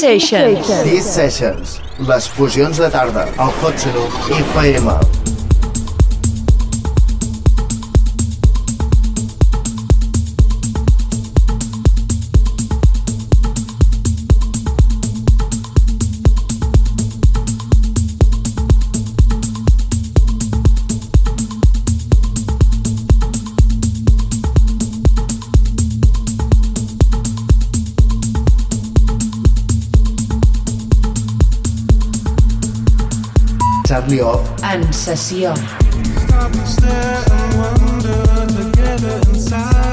Sessions. These Sessions. Les fusions de tarda. El Hot Snoop FM. Charlie Off. En sessió. Stop and stare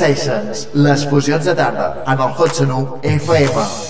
Sessions, les fusions de tarda, en el Hot FM.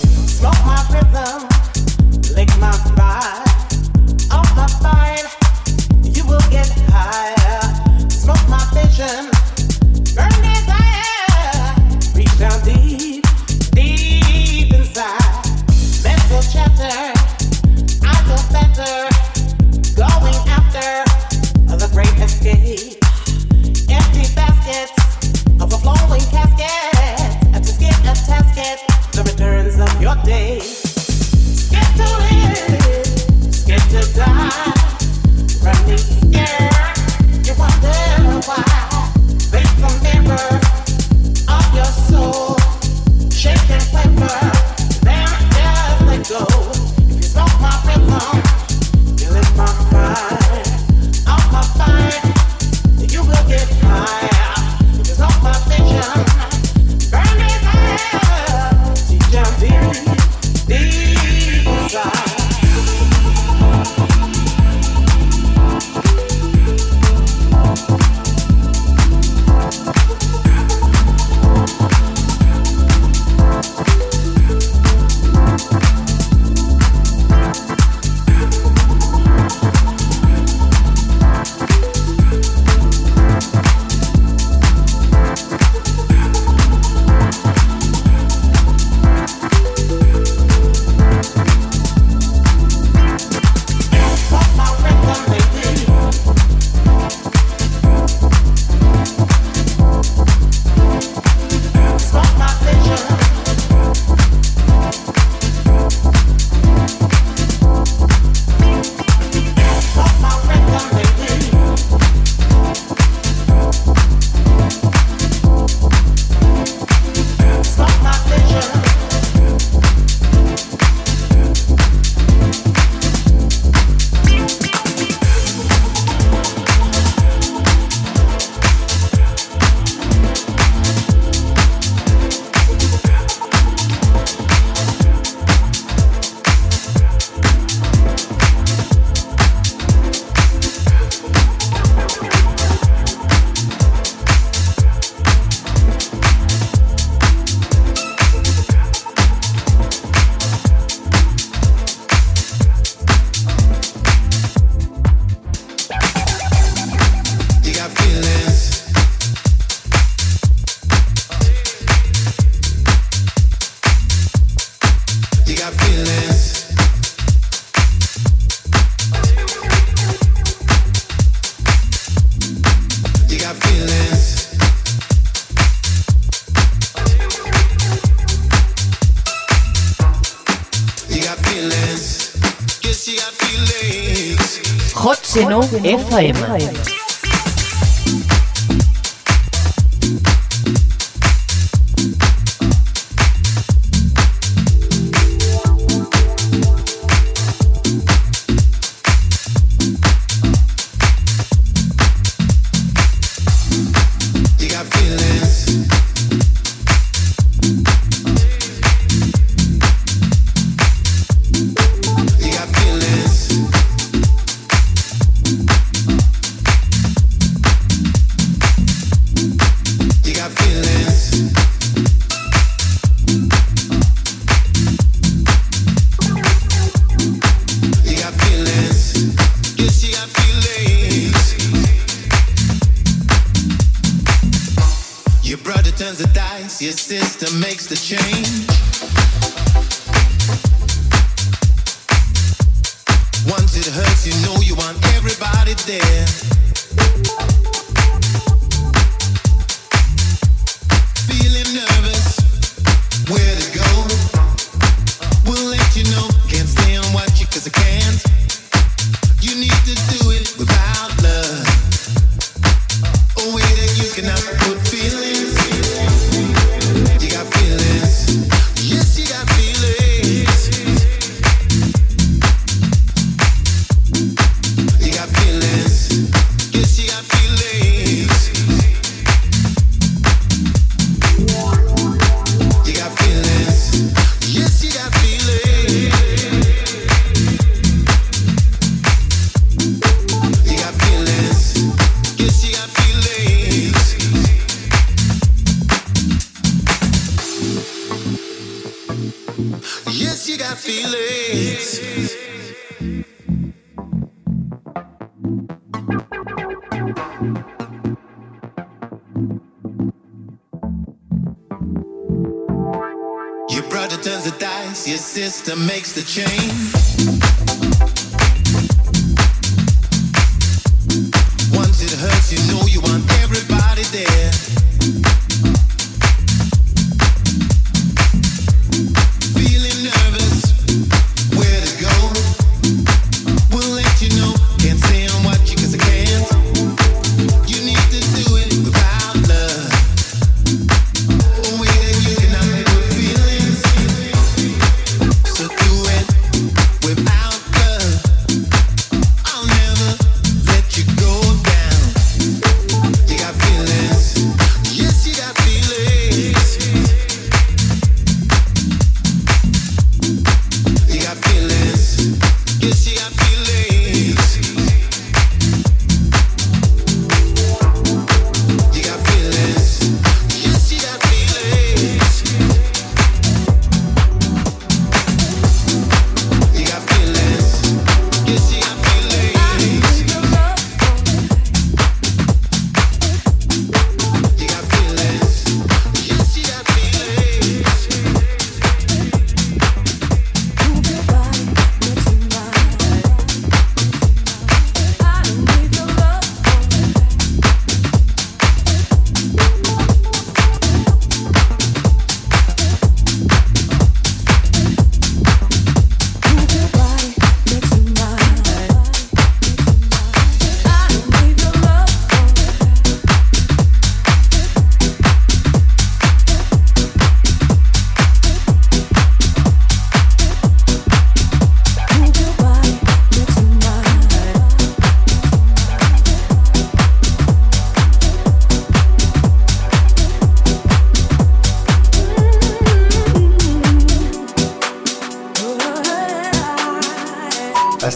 The dice, your sister makes the change.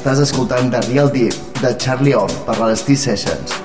Estàs escoltant The Real Deep de Charlie Off per les T-Sessions.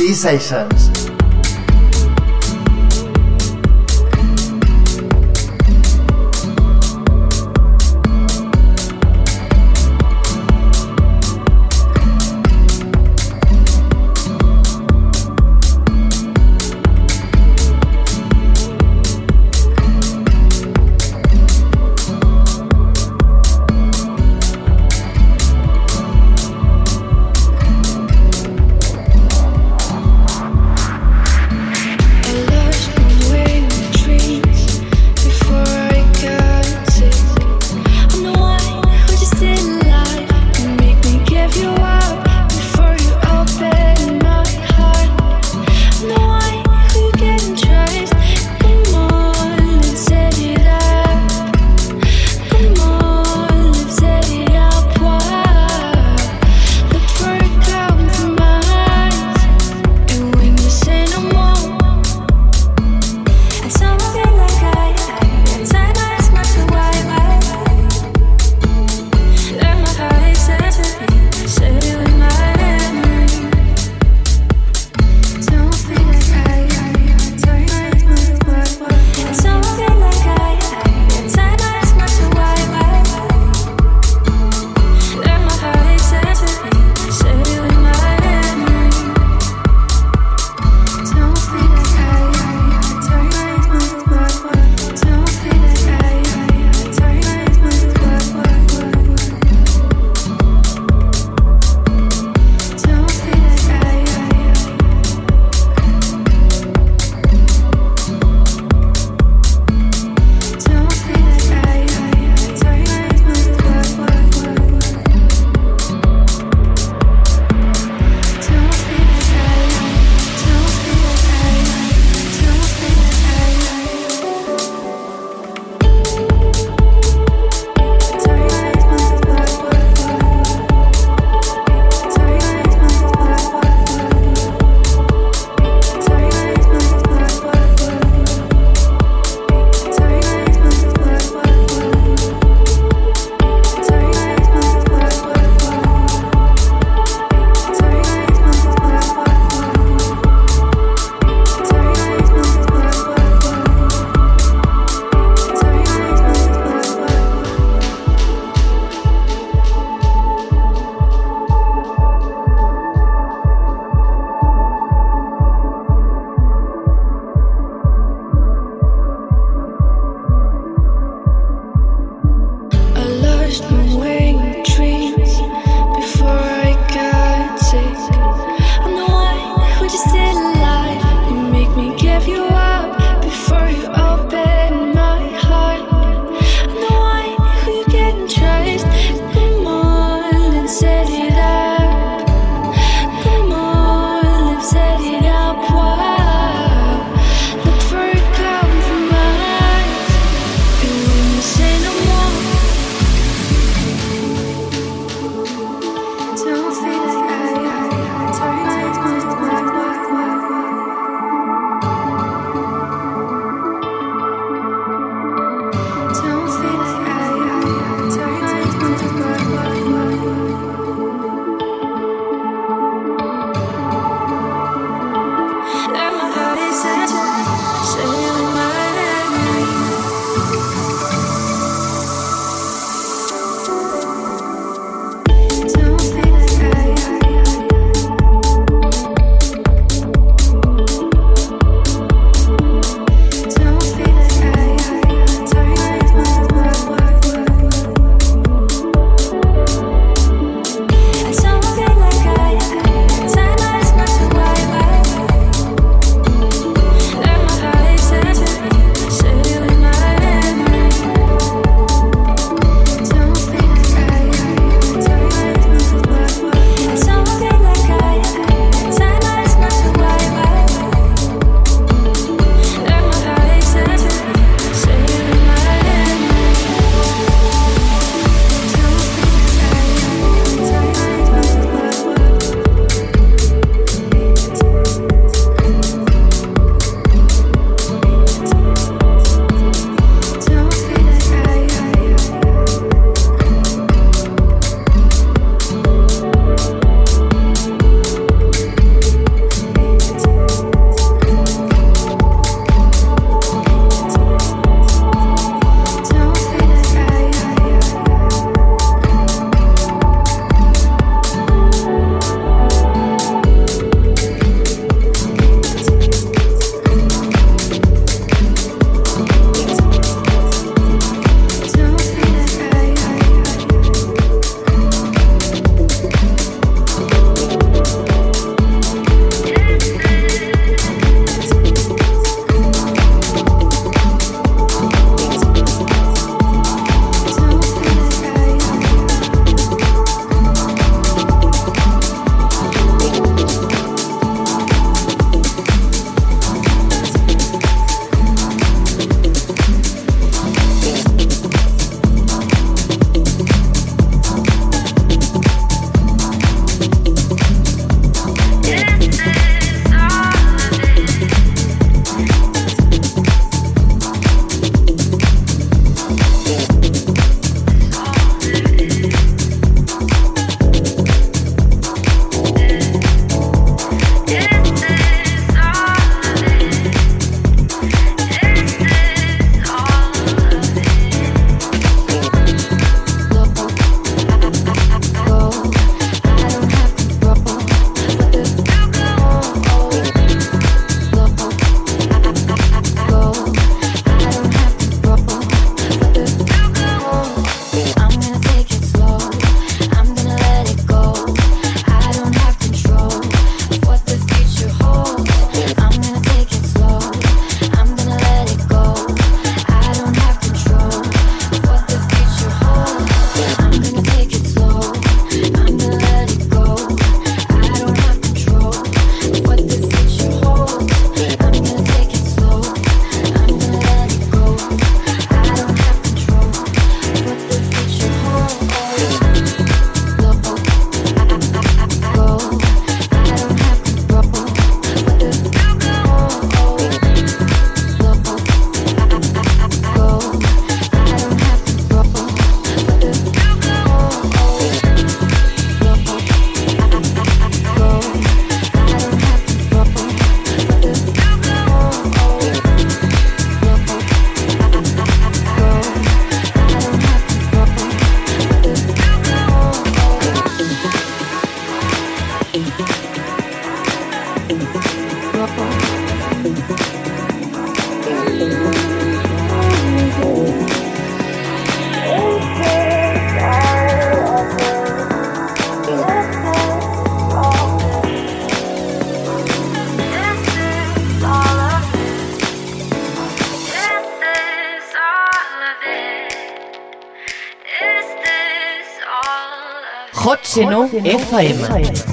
T-Sessions. Seno FM. Oh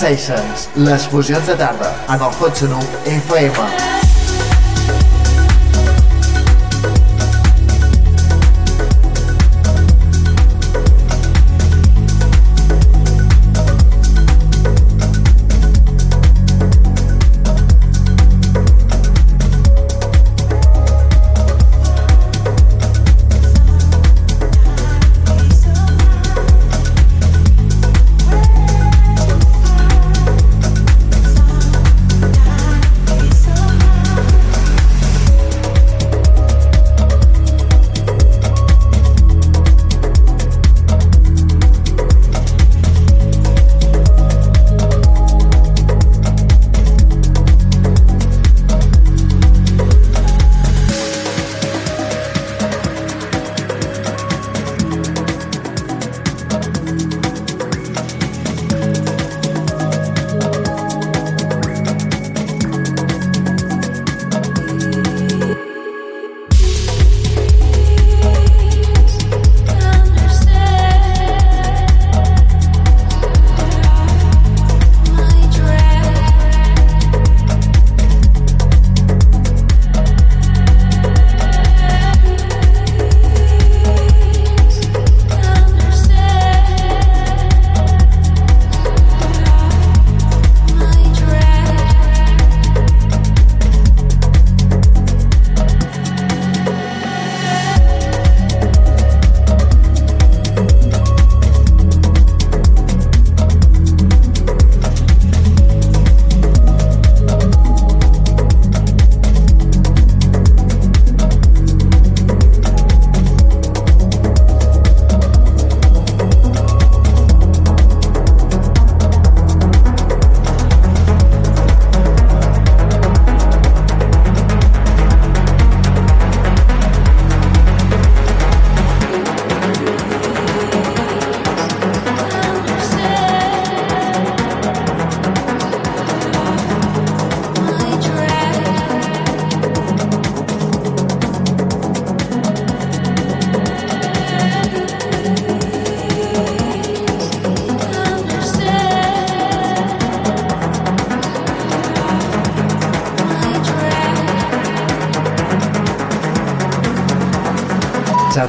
Sessions, les fusions de tarda, en el Hot Sonu FM.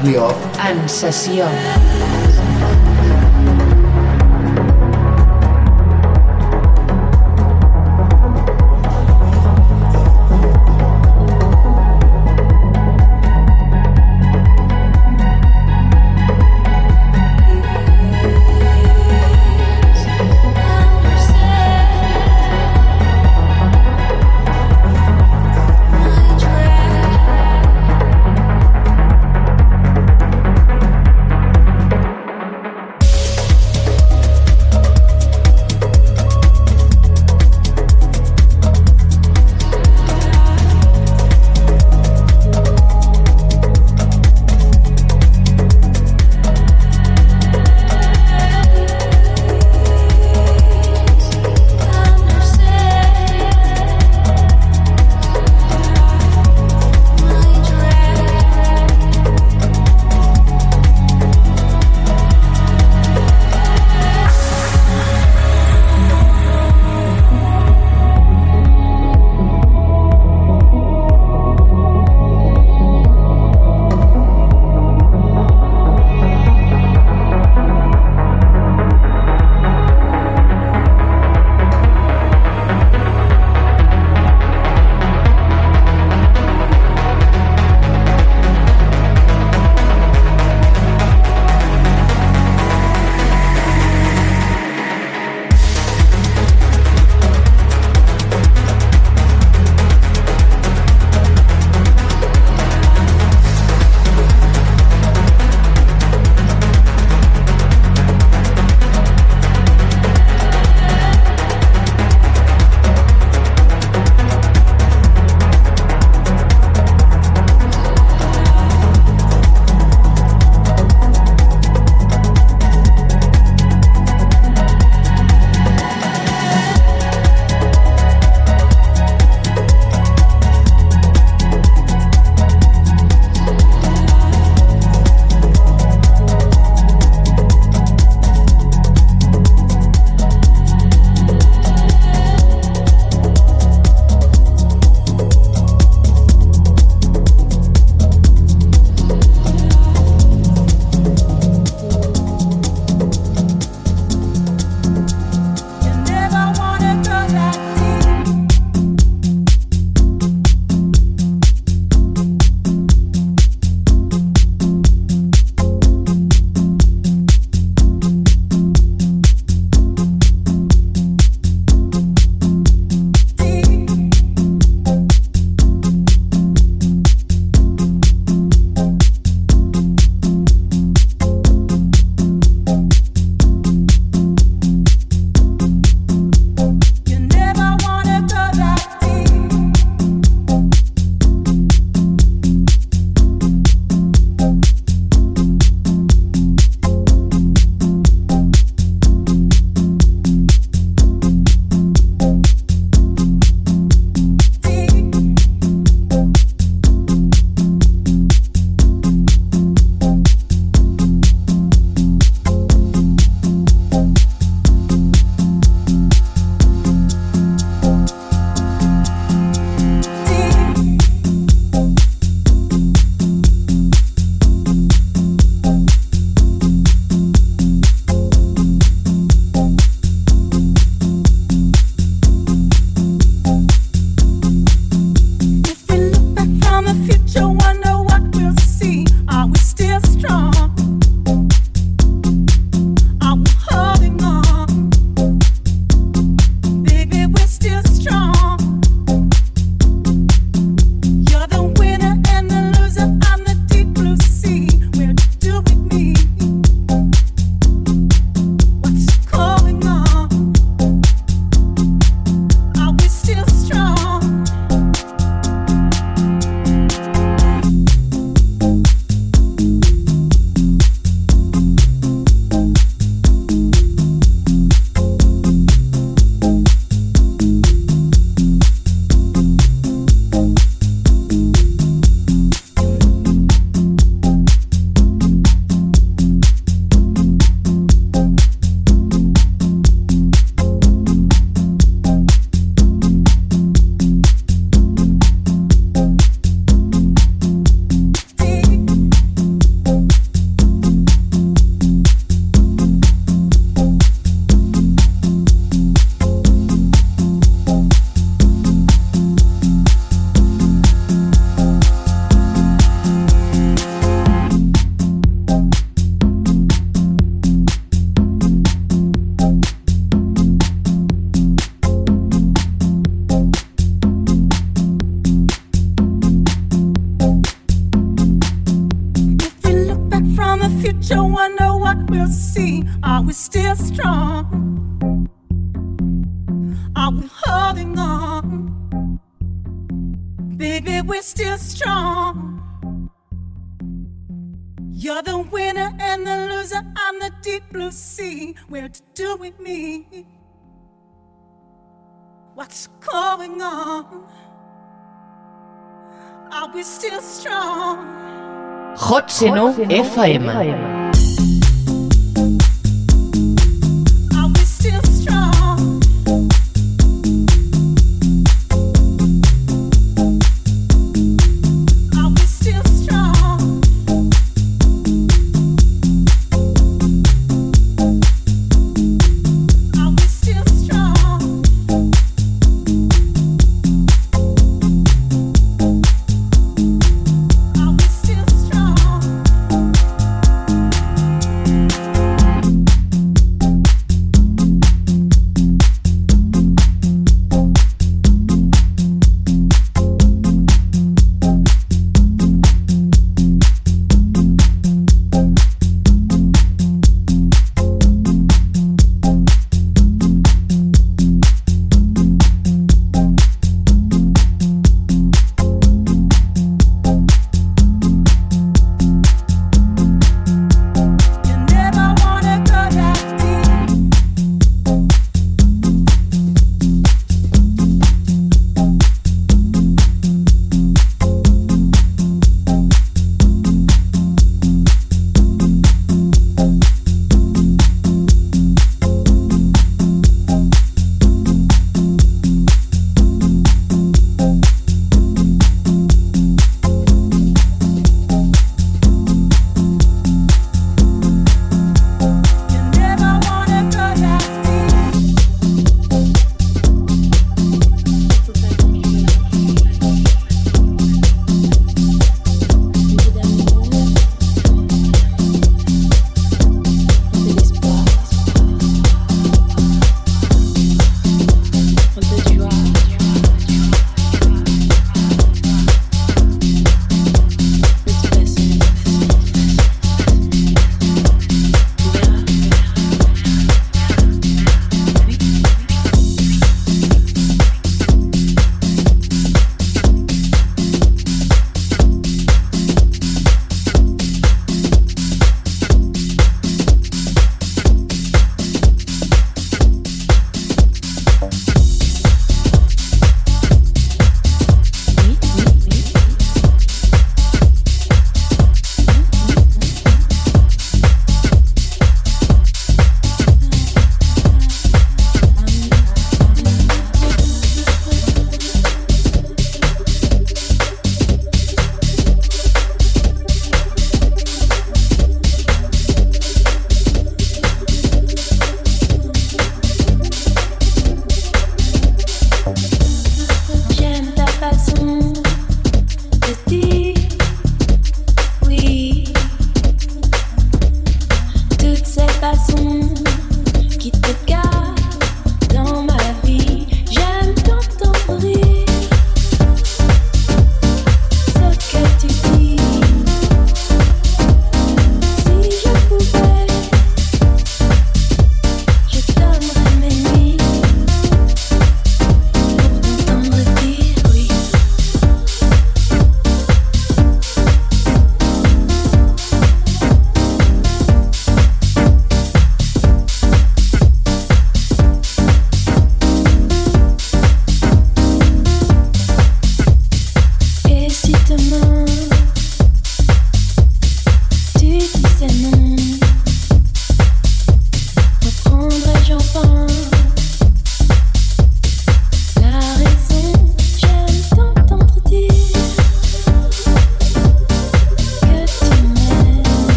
Charlie Off. En sessió. Still strong. You're the winner and the loser. I'm the deep blue sea. Where to do with me? What's going on? Are we still strong? Hot Seno FM.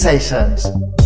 Sessions.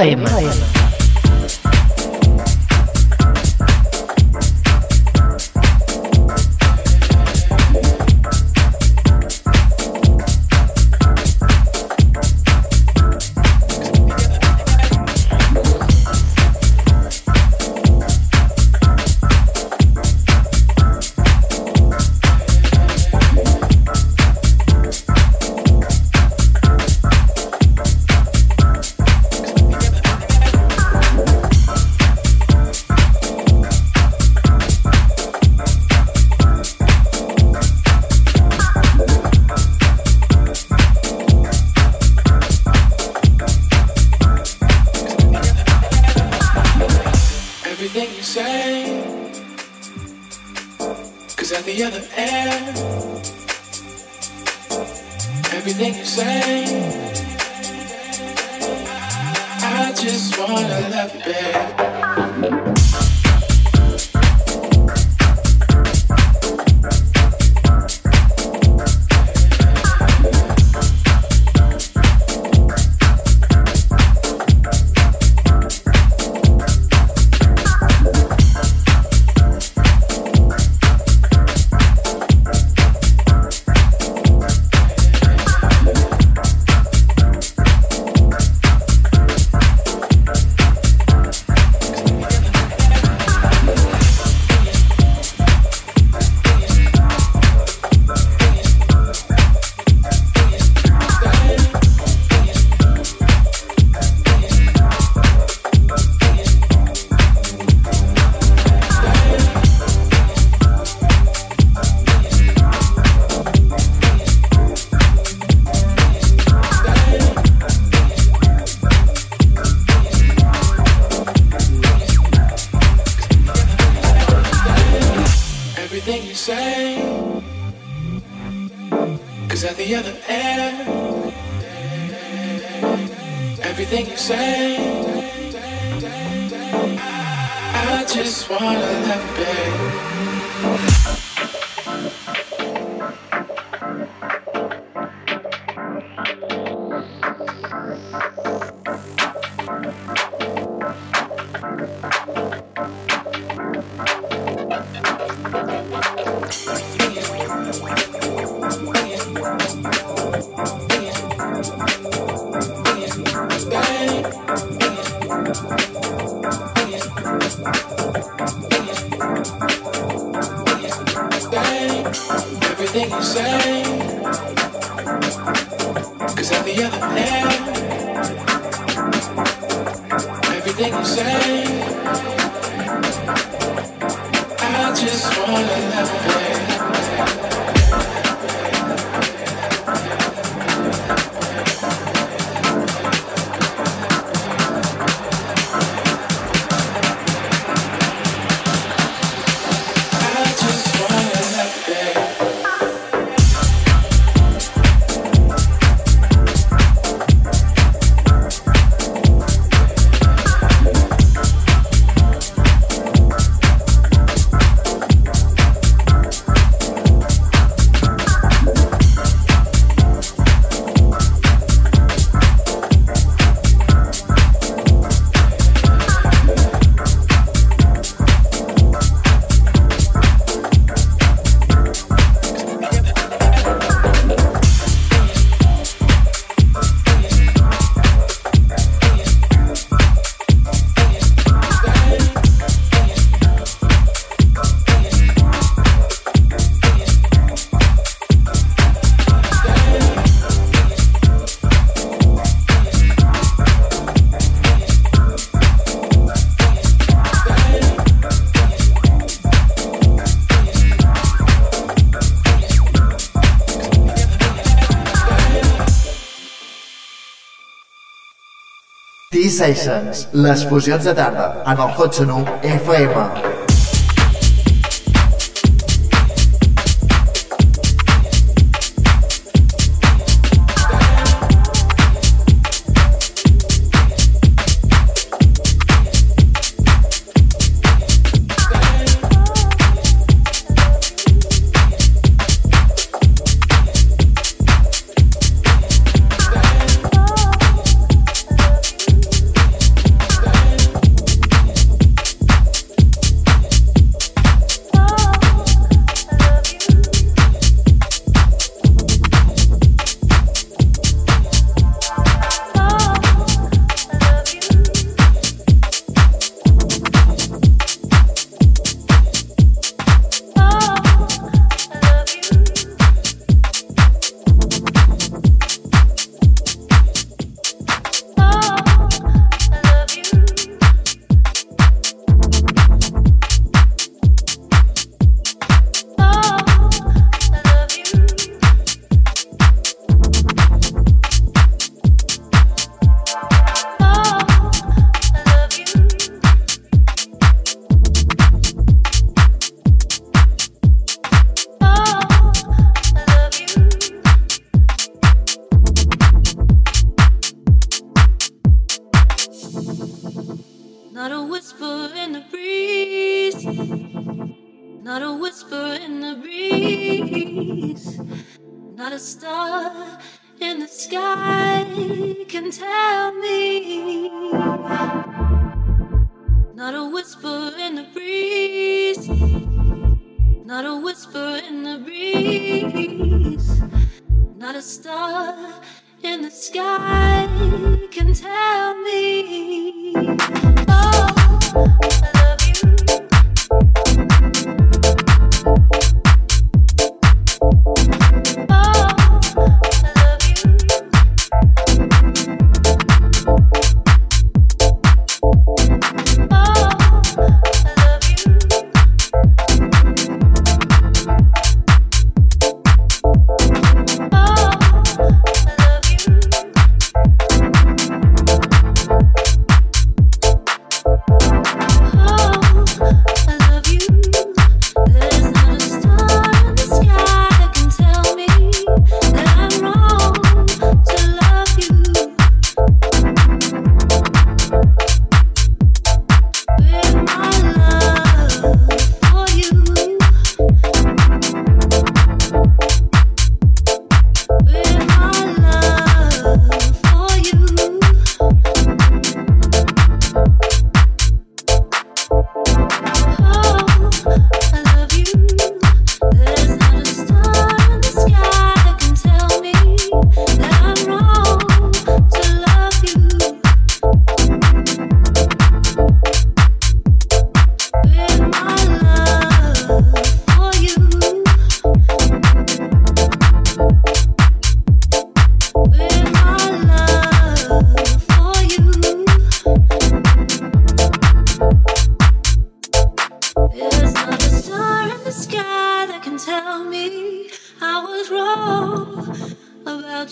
FM. T-Sessions, les fusions de tarda, en el Hot FM. Can tell me. Not a whisper in the breeze. Not a whisper in the breeze. Not a star in the sky can tell me.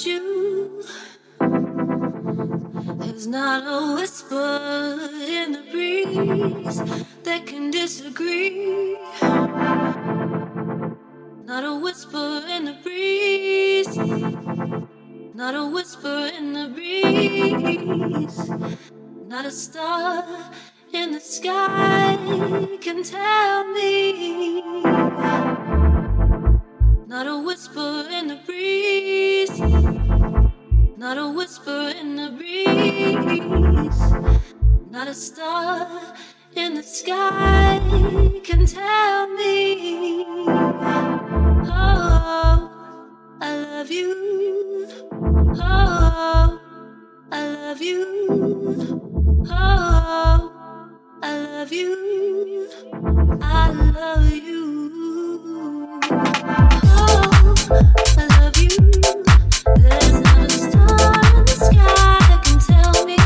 You. There's not a whisper in the breeze that can disagree. Not a whisper in the breeze. Not a whisper in the breeze. Not a star in the sky can tell me. Not a whisper in the breeze. Not a whisper in the breeze. Not a star in the sky can tell me. Oh, I love you. Oh, I love you. Oh, I love you. I love you. There's not a star in the sky that can tell me.